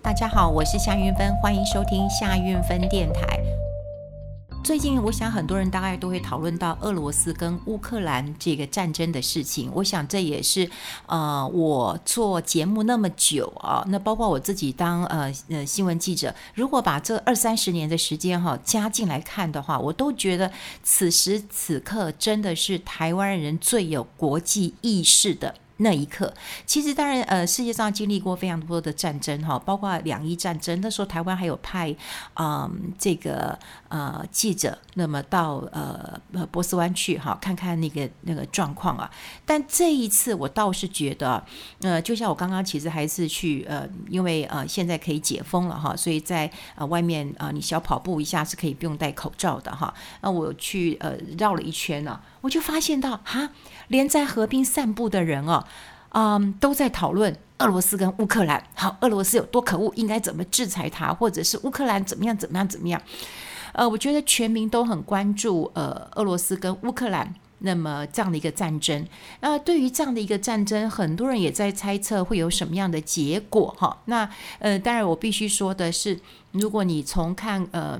大家好，我是夏云芬，欢迎收听夏云芬电台。最近，我想很多人大概都会讨论到俄罗斯跟乌克兰这个战争的事情。我想这也是呃，我做节目那么久啊，那包括我自己当呃呃新闻记者，如果把这二三十年的时间哈加进来看的话，我都觉得此时此刻真的是台湾人最有国际意识的。那一刻，其实当然，呃，世界上经历过非常多的战争哈，包括两伊战争，那时候台湾还有派，嗯，这个呃记者，那么到呃呃波斯湾去哈，看看那个那个状况啊。但这一次，我倒是觉得，呃，就像我刚刚其实还是去呃，因为呃现在可以解封了哈，所以在呃外面啊，你小跑步一下是可以不用戴口罩的哈。那我去呃绕了一圈呢，我就发现到哈。连在河边散步的人哦，嗯，都在讨论俄罗斯跟乌克兰。好，俄罗斯有多可恶，应该怎么制裁他，或者是乌克兰怎么样怎么样怎么样？呃，我觉得全民都很关注呃俄罗斯跟乌克兰那么这样的一个战争。那、对于这样的一个战争，很多人也在猜测会有什么样的结果哈。那呃，当然我必须说的是，如果你从看呃。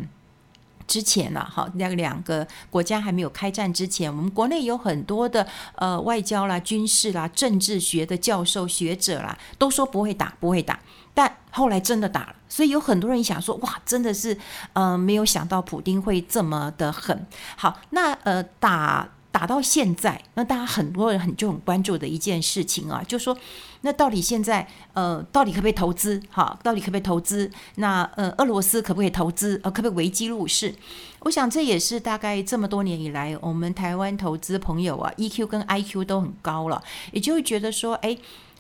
之前呢，好，那两个国家还没有开战之前，我们国内有很多的呃外交啦、军事啦、政治学的教授学者啦，都说不会打，不会打。但后来真的打了，所以有很多人想说，哇，真的是呃没有想到普丁会这么的狠。好，那呃打。打到现在，那大家很多人很就很关注的一件事情啊，就说，那到底现在呃，到底可不可以投资？哈，到底可不可以投资？那呃，俄罗斯可不可以投资？呃，可不可以危机入市？我想这也是大概这么多年以来，我们台湾投资朋友啊，EQ 跟 IQ 都很高了，也就会觉得说，哎。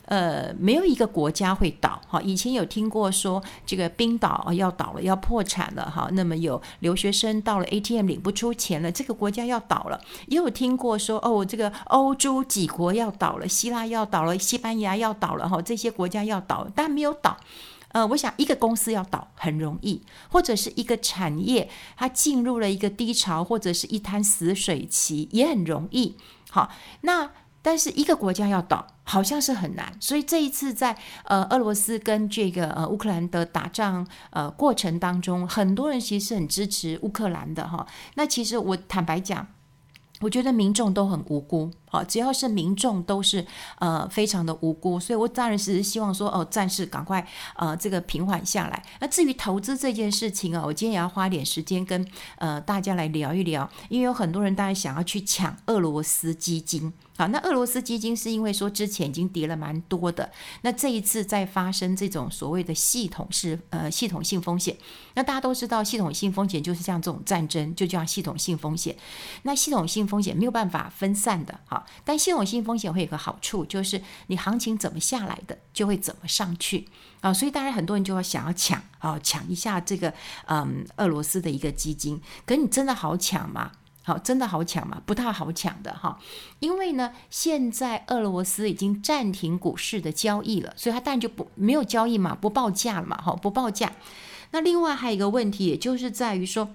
呃，没有一个国家会倒哈。以前有听过说这个冰岛要倒了，要破产了哈。那么有留学生到了 ATM 领不出钱了，这个国家要倒了。也有听过说哦，这个欧洲几国要倒了，希腊要倒了，西班牙要倒了哈。这些国家要倒，但没有倒。呃，我想一个公司要倒很容易，或者是一个产业它进入了一个低潮，或者是一滩死水期也很容易。好，那。但是一个国家要倒，好像是很难，所以这一次在呃俄罗斯跟这个呃乌克兰的打仗呃过程当中，很多人其实是很支持乌克兰的哈。那其实我坦白讲，我觉得民众都很无辜。好，只要是民众都是呃非常的无辜，所以我当然是希望说哦，战事赶快呃这个平缓下来。那至于投资这件事情啊，我今天也要花点时间跟呃大家来聊一聊，因为有很多人当然想要去抢俄罗斯基金。好，那俄罗斯基金是因为说之前已经跌了蛮多的，那这一次再发生这种所谓的系统式呃系统性风险，那大家都知道系统性风险就是像这种战争就叫系统性风险，那系统性风险没有办法分散的。但系统性风险会有个好处，就是你行情怎么下来的，就会怎么上去啊。所以当然很多人就要想要抢啊，抢一下这个嗯俄罗斯的一个基金。可你真的好抢吗？好，真的好抢吗？不太好抢的哈。因为呢，现在俄罗斯已经暂停股市的交易了，所以它当然就不没有交易嘛，不报价了嘛，哈，不报价。那另外还有一个问题，也就是在于说。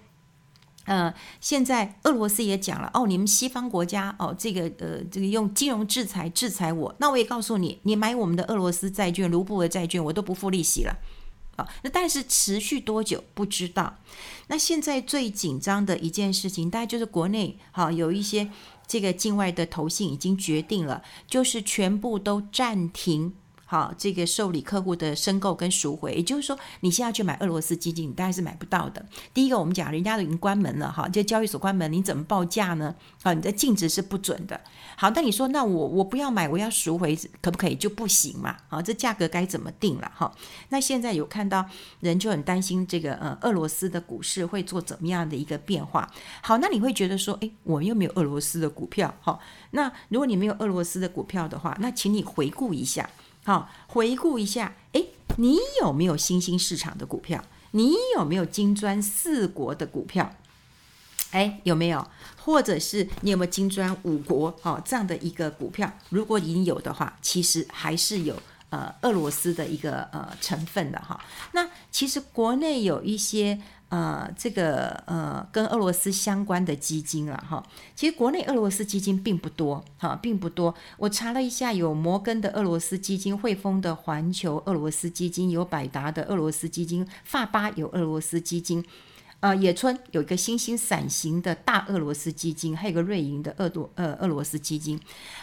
呃，现在俄罗斯也讲了哦，你们西方国家哦，这个呃，这个用金融制裁制裁我，那我也告诉你，你买我们的俄罗斯债券、卢布的债券，我都不付利息了。好，那但是持续多久不知道。那现在最紧张的一件事情，大概就是国内好有一些这个境外的投信已经决定了，就是全部都暂停。好，这个受理客户的申购跟赎回，也就是说，你现在去买俄罗斯基金，你当然是买不到的。第一个，我们讲人家都已经关门了，哈，这交易所关门，你怎么报价呢？啊，你的净值是不准的。好，那你说，那我我不要买，我要赎回，可不可以？就不行嘛。好，这价格该怎么定了？哈，那现在有看到人就很担心这个呃俄罗斯的股市会做怎么样的一个变化？好，那你会觉得说，诶，我又没有俄罗斯的股票，好，那如果你没有俄罗斯的股票的话，那请你回顾一下。好，回顾一下，哎，你有没有新兴市场的股票？你有没有金砖四国的股票？哎，有没有？或者是你有没有金砖五国？哦，这样的一个股票，如果你有的话，其实还是有呃俄罗斯的一个呃成分的哈。那其实国内有一些。呃，这个呃，跟俄罗斯相关的基金了哈，其实国内俄罗斯基金并不多哈，并不多。我查了一下，有摩根的俄罗斯基金、汇丰的环球俄罗斯基金、有百达的俄罗斯基金、发巴有俄罗斯基金。呃，野村有一个星星伞形的大俄罗斯基金，还有个瑞银的俄罗呃俄罗斯基金。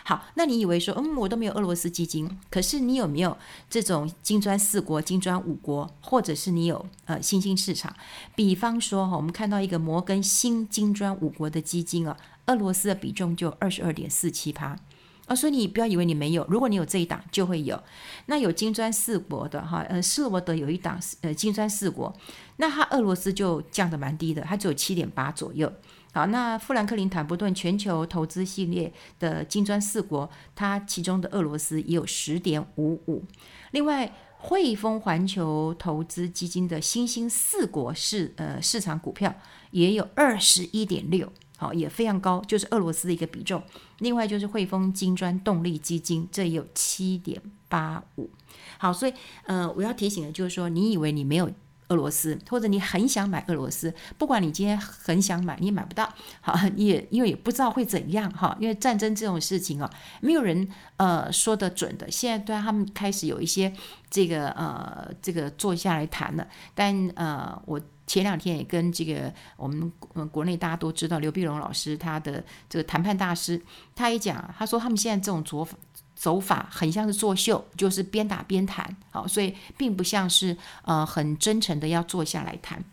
好，那你以为说，嗯，我都没有俄罗斯基金，可是你有没有这种金砖四国、金砖五国，或者是你有呃新兴市场？比方说哈，我们看到一个摩根新金砖五国的基金啊，俄罗斯的比重就二十二点四七趴。啊，所以你不要以为你没有，如果你有这一档，就会有。那有金砖四国的哈，呃，斯罗德有一档，呃，金砖四国，那它俄罗斯就降得蛮低的，它只有七点八左右。好，那富兰克林坦布顿全球投资系列的金砖四国，它其中的俄罗斯也有十点五五。另外，汇丰环球投资基金的新兴四国市呃市场股票也有二十一点六。好，也非常高，就是俄罗斯的一个比重。另外就是汇丰金砖动力基金，这也有七点八五。好，所以呃，我要提醒的就是说，你以为你没有俄罗斯，或者你很想买俄罗斯，不管你今天很想买，你也买不到。好，你也因为也不知道会怎样哈，因为战争这种事情啊，没有人呃说得准的。现在对他们开始有一些这个呃这个坐下来谈了，但呃我。前两天也跟这个我们国内大家都知道刘碧荣老师，他的这个谈判大师，他也讲，他说他们现在这种做法走法很像是作秀，就是边打边谈，好，所以并不像是呃很真诚的要坐下来谈。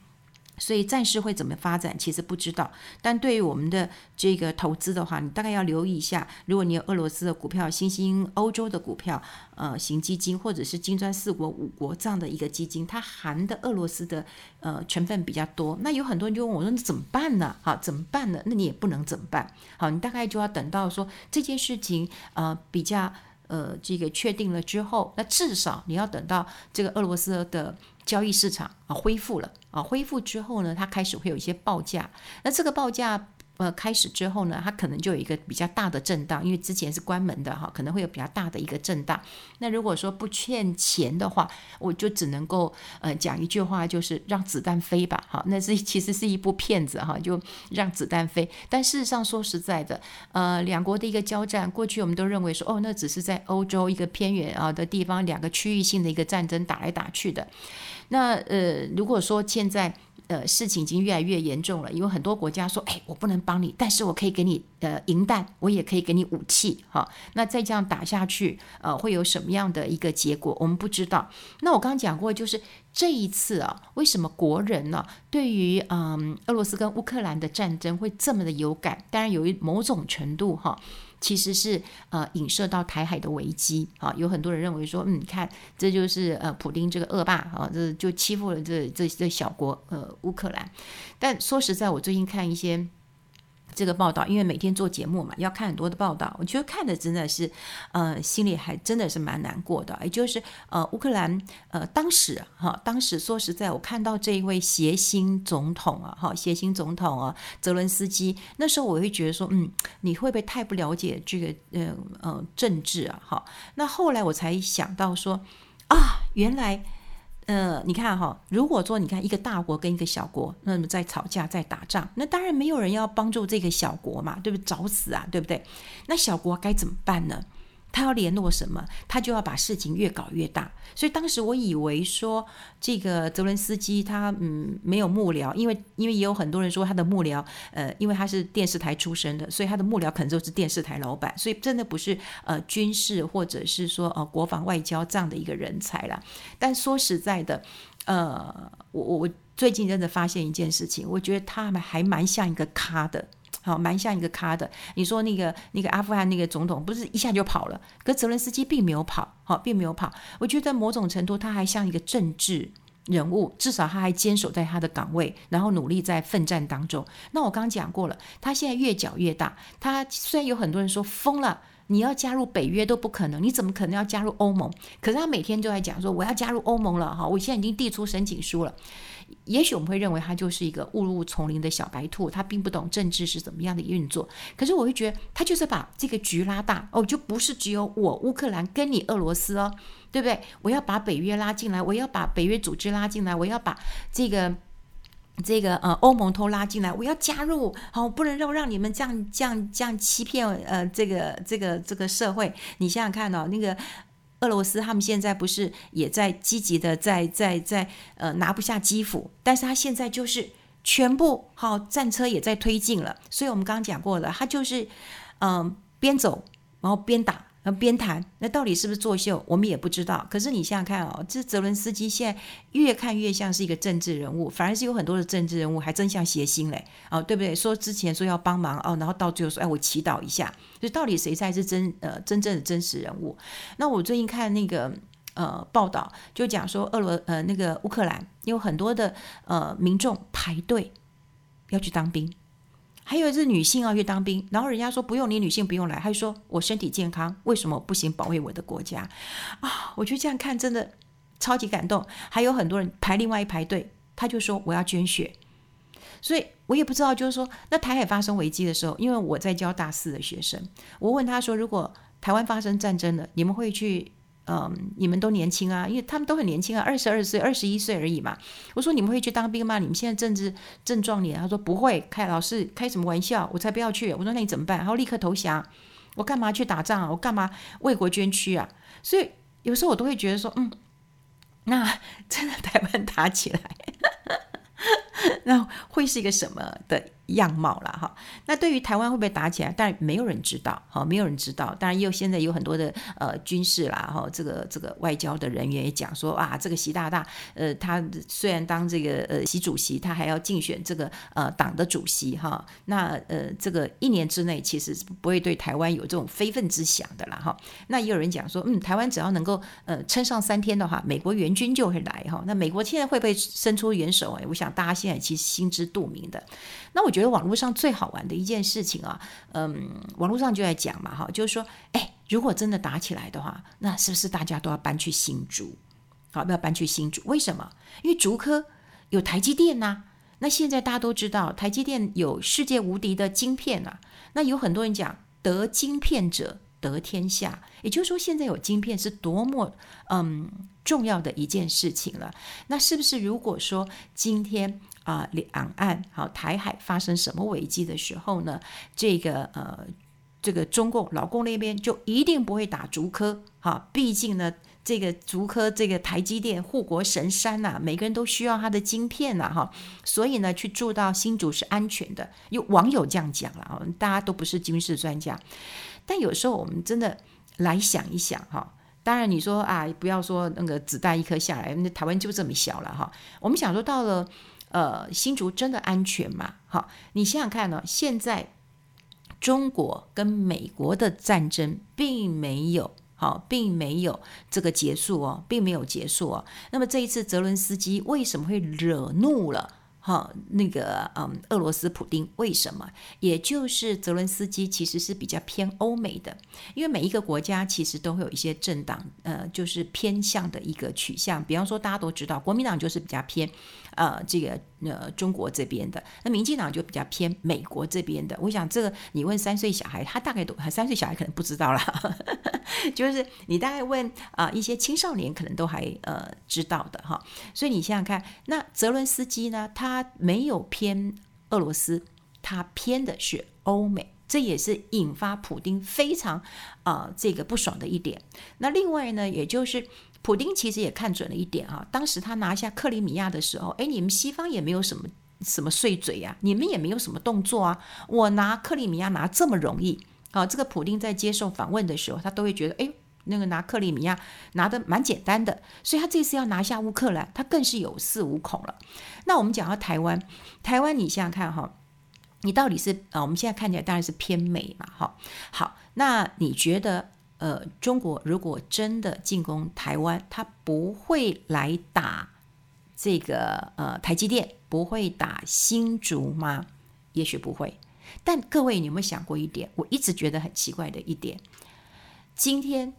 所以暂时会怎么发展，其实不知道。但对于我们的这个投资的话，你大概要留意一下。如果你有俄罗斯的股票、新兴欧洲的股票、呃，型基金，或者是金砖四国、五国这样的一个基金，它含的俄罗斯的呃成分比较多。那有很多人就问我说：“你怎么办呢？好，怎么办呢？那你也不能怎么办。好，你大概就要等到说这件事情呃比较呃这个确定了之后，那至少你要等到这个俄罗斯的。交易市场啊恢复了啊，恢复之后呢，它开始会有一些报价。那这个报价呃开始之后呢，它可能就有一个比较大的震荡，因为之前是关门的哈，可能会有比较大的一个震荡。那如果说不欠钱的话，我就只能够呃讲一句话，就是让子弹飞吧。哈，那是 其实是一部片子哈，就让子弹飞。但事实上说实在的，呃，两国的一个交战，过去我们都认为说哦，那只是在欧洲一个偏远啊的地方，两个区域性的一个战争打来打去的。那呃，如果说现在呃事情已经越来越严重了，因为很多国家说，哎，我不能帮你，但是我可以给你呃银弹，我也可以给你武器，哈。那再这样打下去，呃，会有什么样的一个结果？我们不知道。那我刚刚讲过，就是这一次啊，为什么国人呢，对于嗯俄罗斯跟乌克兰的战争会这么的有感？当然，有一某种程度哈。其实是呃影射到台海的危机啊，有很多人认为说，嗯，看这就是呃普丁这个恶霸啊，这就欺负了这这这小国呃乌克兰。但说实在，我最近看一些。这个报道，因为每天做节目嘛，要看很多的报道，我觉得看的真的是，呃，心里还真的是蛮难过的。也就是，呃，乌克兰，呃，当时哈，当时说实在，我看到这一位谐星总统啊，哈，谐星总统啊，泽伦斯基，那时候我会觉得说，嗯，你会不会太不了解这个，呃，呃，政治啊，哈？那后来我才想到说，啊，原来。呃，你看哈，如果说你看一个大国跟一个小国，那么在吵架、在打仗，那当然没有人要帮助这个小国嘛，对不对？找死啊，对不对？那小国该怎么办呢？他要联络什么？他就要把事情越搞越大。所以当时我以为说，这个泽伦斯基他嗯没有幕僚，因为因为也有很多人说他的幕僚，呃，因为他是电视台出身的，所以他的幕僚可能就是电视台老板，所以真的不是呃军事或者是说呃国防外交这样的一个人才啦。但说实在的，呃，我我最近真的发现一件事情，我觉得他们还蛮像一个咖的。好，蛮像一个咖的。你说那个那个阿富汗那个总统，不是一下就跑了？可泽伦斯基并没有跑，好，并没有跑。我觉得某种程度他还像一个政治人物，至少他还坚守在他的岗位，然后努力在奋战当中。那我刚刚讲过了，他现在越搅越大。他虽然有很多人说疯了。你要加入北约都不可能，你怎么可能要加入欧盟？可是他每天就在讲说我要加入欧盟了哈，我现在已经递出申请书了。也许我们会认为他就是一个误入丛林的小白兔，他并不懂政治是怎么样的运作。可是我会觉得他就是把这个局拉大哦，就不是只有我乌克兰跟你俄罗斯哦，对不对？我要把北约拉进来，我要把北约组织拉进来，我要把这个。这个呃，欧盟都拉进来，我要加入，好、哦，不能让让你们这样这样这样欺骗呃，这个这个这个社会。你想想看哦，那个俄罗斯他们现在不是也在积极的在在在呃拿不下基辅，但是他现在就是全部好、战车也在推进了，所以我们刚刚讲过了，他就是嗯、边走然后边打。边谈，那到底是不是作秀？我们也不知道。可是你想想看哦，这泽伦斯基现在越看越像是一个政治人物，反而是有很多的政治人物还真像谐星嘞，哦，对不对？说之前说要帮忙哦，然后到最后说，哎，我祈祷一下，就到底谁才是真呃真正的真实人物？那我最近看那个呃报道，就讲说俄罗呃那个乌克兰有很多的呃民众排队要去当兵。还有一是女性要去当兵，然后人家说不用，你女性不用来，他就说我身体健康，为什么不行保卫我的国家啊？我觉得这样看真的超级感动。还有很多人排另外一排队，他就说我要捐血，所以我也不知道，就是说那台海发生危机的时候，因为我在教大四的学生，我问他说，如果台湾发生战争了，你们会去？嗯，你们都年轻啊，因为他们都很年轻啊，二十二岁、二十一岁而已嘛。我说你们会去当兵吗？你们现在正值正壮年。他说不会，开老师开什么玩笑？我才不要去。我说那你怎么办？然后立刻投降。我干嘛去打仗啊？我干嘛为国捐躯啊？所以有时候我都会觉得说，嗯，那真的台湾打起来，那会是一个什么的？样貌了哈，那对于台湾会不会打起来？当然没有人知道，哈，没有人知道。当然，又现在有很多的呃军事啦，哈，这个这个外交的人员也讲说啊，这个习大大，呃，他虽然当这个呃习主席，他还要竞选这个呃党的主席哈，那呃这个一年之内其实不会对台湾有这种非分之想的啦哈。那也有人讲说，嗯，台湾只要能够呃撑上三天的话，美国援军就会来哈。那美国现在会不会伸出援手？哎，我想大家现在其实心知肚明的。那我觉得网络上最好玩的一件事情啊，嗯，网络上就在讲嘛，哈，就是说，哎，如果真的打起来的话，那是不是大家都要搬去新竹？好，要搬去新竹？为什么？因为竹科有台积电呐、那现在大家都知道，台积电有世界无敌的晶片啊。那有很多人讲，得晶片者得天下，也就是说，现在有晶片是多么嗯重要的一件事情了。那是不是如果说今天？啊，两岸好，台海发生什么危机的时候呢？这个呃，这个中共老共那边就一定不会打竹科，哈，毕竟呢，这个竹科这个台积电护国神山呐、啊，每个人都需要它的晶片呐、哈，所以呢，去住到新竹是安全的。有网友这样讲了啊，大家都不是军事专家，但有时候我们真的来想一想哈，当然你说啊，不要说那个子弹一颗下来，那台湾就这么小了哈，我们想说到了。呃，新竹真的安全吗？好，你想想看呢、现在中国跟美国的战争并没有好，并没有这个结束哦，并没有结束哦。那么这一次泽伦斯基为什么会惹怒了？哈，那个嗯，俄罗斯普丁为什么？也就是泽伦斯基其实是比较偏欧美的，因为每一个国家其实都会有一些政党，呃，就是偏向的一个取向。比方说，大家都知道，国民党就是比较偏，呃，这个。那，中国这边的，那民进党就比较偏美国这边的。我想这个你问三岁小孩，他大概都三岁小孩可能不知道啦。就是你大概问啊、一些青少年，可能都还呃知道的哈。所以你想想看，那泽伦斯基呢，他没有偏俄罗斯，他偏的是欧美，这也是引发普丁非常啊、呃、这个不爽的一点。那另外呢，也就是。普丁其实也看准了一点啊，当时他拿下克里米亚的时候，哎，你们西方也没有什么什么碎嘴呀，你们也没有什么动作啊，我拿克里米亚拿这么容易啊，这个普丁在接受访问的时候，他都会觉得，哎，那个拿克里米亚拿得蛮简单的，所以他这次要拿下乌克兰，他更是有恃无恐了。那我们讲到台湾，台湾你想想看哈，你到底是啊，我们现在看起来当然是偏美嘛，哈，好，那你觉得？呃，中国如果真的进攻台湾，他不会来打这个呃台积电，不会打新竹吗？也许不会。但各位，你有没有想过一点？我一直觉得很奇怪的一点，今天。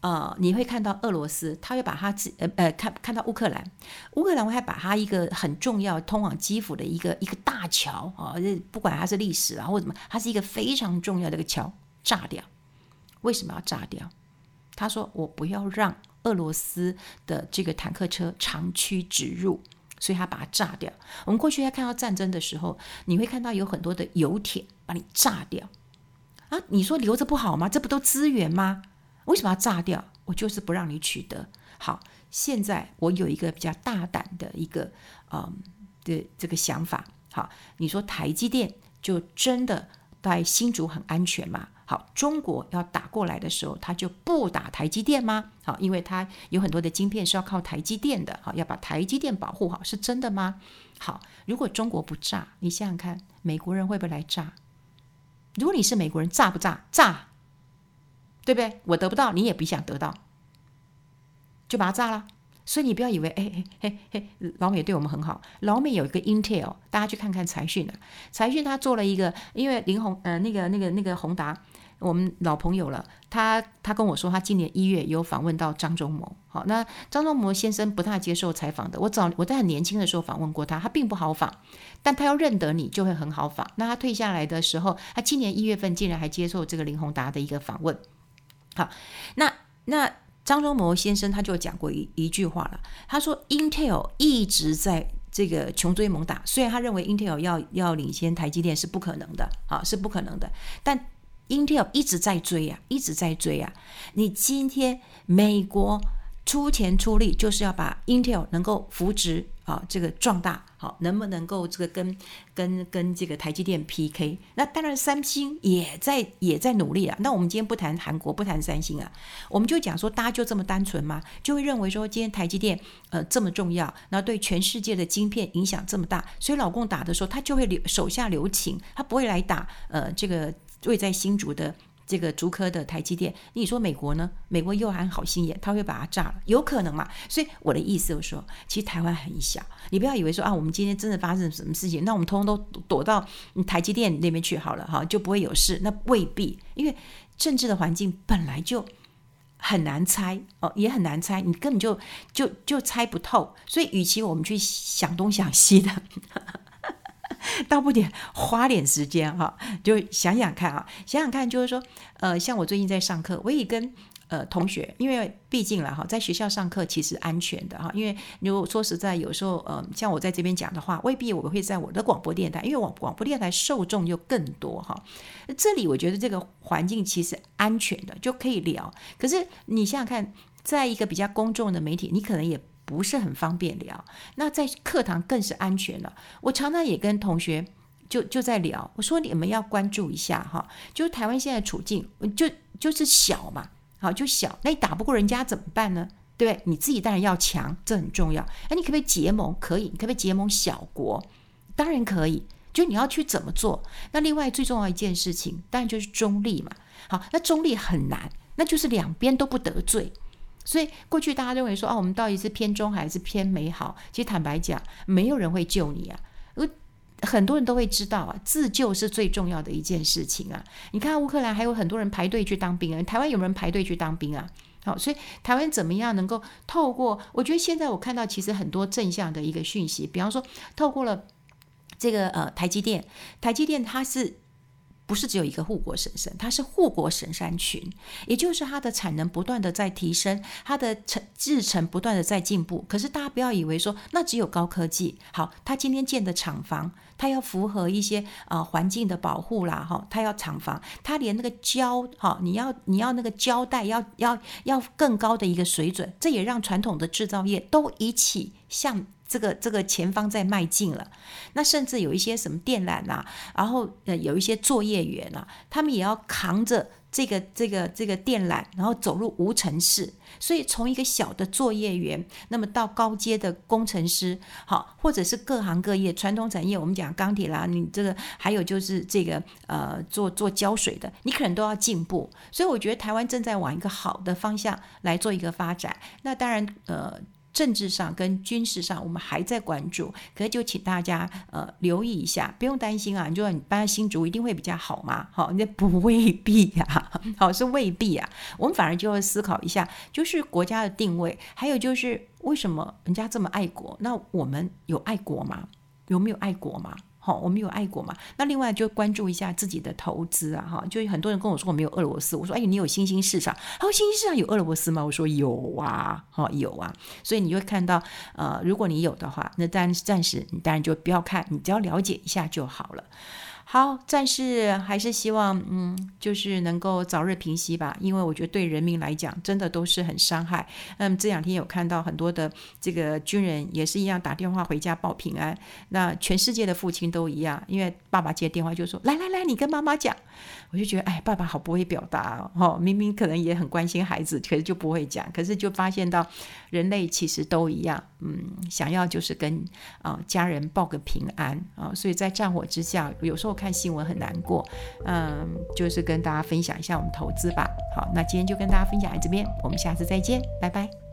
呃，你会看到俄罗斯，他会把他自呃呃看看到乌克兰，乌克兰会还把他一个很重要通往基辅的一个一个大桥啊，不管它是历史啊或者什么，它是一个非常重要的一个桥炸掉。为什么要炸掉？他说我不要让俄罗斯的这个坦克车长驱直入，所以他把它炸掉。我们过去在看到战争的时候，你会看到有很多的油田把你炸掉啊，你说留着不好吗？这不都资源吗？为什么要炸掉？我就是不让你取得。好，现在我有一个比较大胆的一个嗯的这个想法。好，你说台积电就真的在新竹很安全吗？好，中国要打过来的时候，他就不打台积电吗？好，因为他有很多的晶片是要靠台积电的。好，要把台积电保护好，是真的吗？好，如果中国不炸，你想想看，美国人会不会来炸？如果你是美国人，炸不炸？炸。对不对？我得不到，你也别想得到，就把它炸了。所以你不要以为，哎哎哎哎，老美对我们很好。老美有一个 Intel，大家去看看财讯啊。财讯他做了一个，因为林宏呃那个那个那个宏达，我们老朋友了。他他跟我说，他今年一月有访问到张忠谋。好，那张忠谋先生不太接受采访的。我早我在很年轻的时候访问过他，他并不好访，但他要认得你就会很好访。那他退下来的时候，他今年一月份竟然还接受这个林宏达的一个访问。好，那那张忠谋先生他就讲过一一句话了，他说 Intel 一直在这个穷追猛打，虽然他认为 Intel 要要领先台积电是不可能的，啊，是不可能的，但 Intel 一直在追啊，一直在追啊，你今天美国。出钱出力就是要把 Intel 能够扶植啊，这个壮大好，能不能够这个跟跟跟这个台积电 PK？那当然，三星也在也在努力啊。那我们今天不谈韩国，不谈三星啊，我们就讲说，大家就这么单纯吗？就会认为说，今天台积电呃这么重要，那对全世界的晶片影响这么大，所以老共打的时候，他就会留手下留情，他不会来打呃这个位在新竹的。这个竹科的台积电，你说美国呢？美国又还好心眼，他会把它炸了，有可能嘛？所以我的意思就是说，其实台湾很小，你不要以为说啊，我们今天真的发生什么事情，那我们通通都躲到台积电那边去好了哈，就不会有事。那未必，因为政治的环境本来就很难猜哦，也很难猜，你根本就就就猜不透。所以，与其我们去想东想西的。倒不点花点时间哈，就想想看啊，想想看，就是说，呃，像我最近在上课，我也跟呃同学，因为毕竟了哈，在学校上课其实安全的哈，因为如果说实在有时候，呃，像我在这边讲的话，未必我会在我的广播电台，因为广广播电台受众就更多哈。这里我觉得这个环境其实安全的，就可以聊。可是你想想看，在一个比较公众的媒体，你可能也。不是很方便聊，那在课堂更是安全了。我常常也跟同学就就在聊，我说你们要关注一下哈，就是台湾现在处境就就是小嘛，好就小，那你打不过人家怎么办呢？对不对？你自己当然要强，这很重要。哎，你可不可以结盟？可以，你可不可以结盟小国？当然可以。就你要去怎么做？那另外最重要一件事情，当然就是中立嘛。好，那中立很难，那就是两边都不得罪。所以过去大家认为说啊，我们到底是偏中还是偏美好？其实坦白讲，没有人会救你啊。很多人都会知道啊，自救是最重要的一件事情啊。你看乌克兰还有很多人排队去当兵啊，台湾有没有人排队去当兵啊？好，所以台湾怎么样能够透过？我觉得现在我看到其实很多正向的一个讯息，比方说透过了这个呃台积电，台积电它是。不是只有一个护国神山，它是护国神山群，也就是它的产能不断的在提升，它的成制程不断的在进步。可是大家不要以为说那只有高科技，好，它今天建的厂房，它要符合一些啊、呃、环境的保护啦，哈，它要厂房，它连那个胶哈，你要你要那个胶带要要要更高的一个水准，这也让传统的制造业都一起向。这个这个前方在迈进了，那甚至有一些什么电缆呐、啊，然后呃有一些作业员啊，他们也要扛着这个这个这个电缆，然后走入无尘室。所以从一个小的作业员，那么到高阶的工程师，好，或者是各行各业传统产业，我们讲钢铁啦，你这个还有就是这个呃做做胶水的，你可能都要进步。所以我觉得台湾正在往一个好的方向来做一个发展。那当然呃。政治上跟军事上，我们还在关注，可是就请大家呃留意一下，不用担心啊。你就说你搬新竹一定会比较好吗？好，那不未必呀、啊，好是未必啊。我们反而就会思考一下，就是国家的定位，还有就是为什么人家这么爱国？那我们有爱国吗？有没有爱国吗？好，我们有爱国嘛？那另外就关注一下自己的投资啊，哈，就很多人跟我说我没有俄罗斯，我说哎，你有新兴市场？他说新兴市场有俄罗斯吗？我说有啊，哈，有啊。所以你会看到，呃，如果你有的话，那暂暂时你当然就不要看，你只要了解一下就好了。好，暂时还是希望，嗯，就是能够早日平息吧，因为我觉得对人民来讲，真的都是很伤害。嗯，这两天有看到很多的这个军人也是一样打电话回家报平安。那全世界的父亲都一样，因为爸爸接电话就说：“来来来，你跟妈妈讲。”我就觉得，哎，爸爸好不会表达哦，明明可能也很关心孩子，可是就不会讲。可是就发现到人类其实都一样，嗯，想要就是跟啊、家人报个平安啊、所以在战火之下，有时候。看新闻很难过，嗯，就是跟大家分享一下我们投资吧。好，那今天就跟大家分享到这边，我们下次再见，拜拜。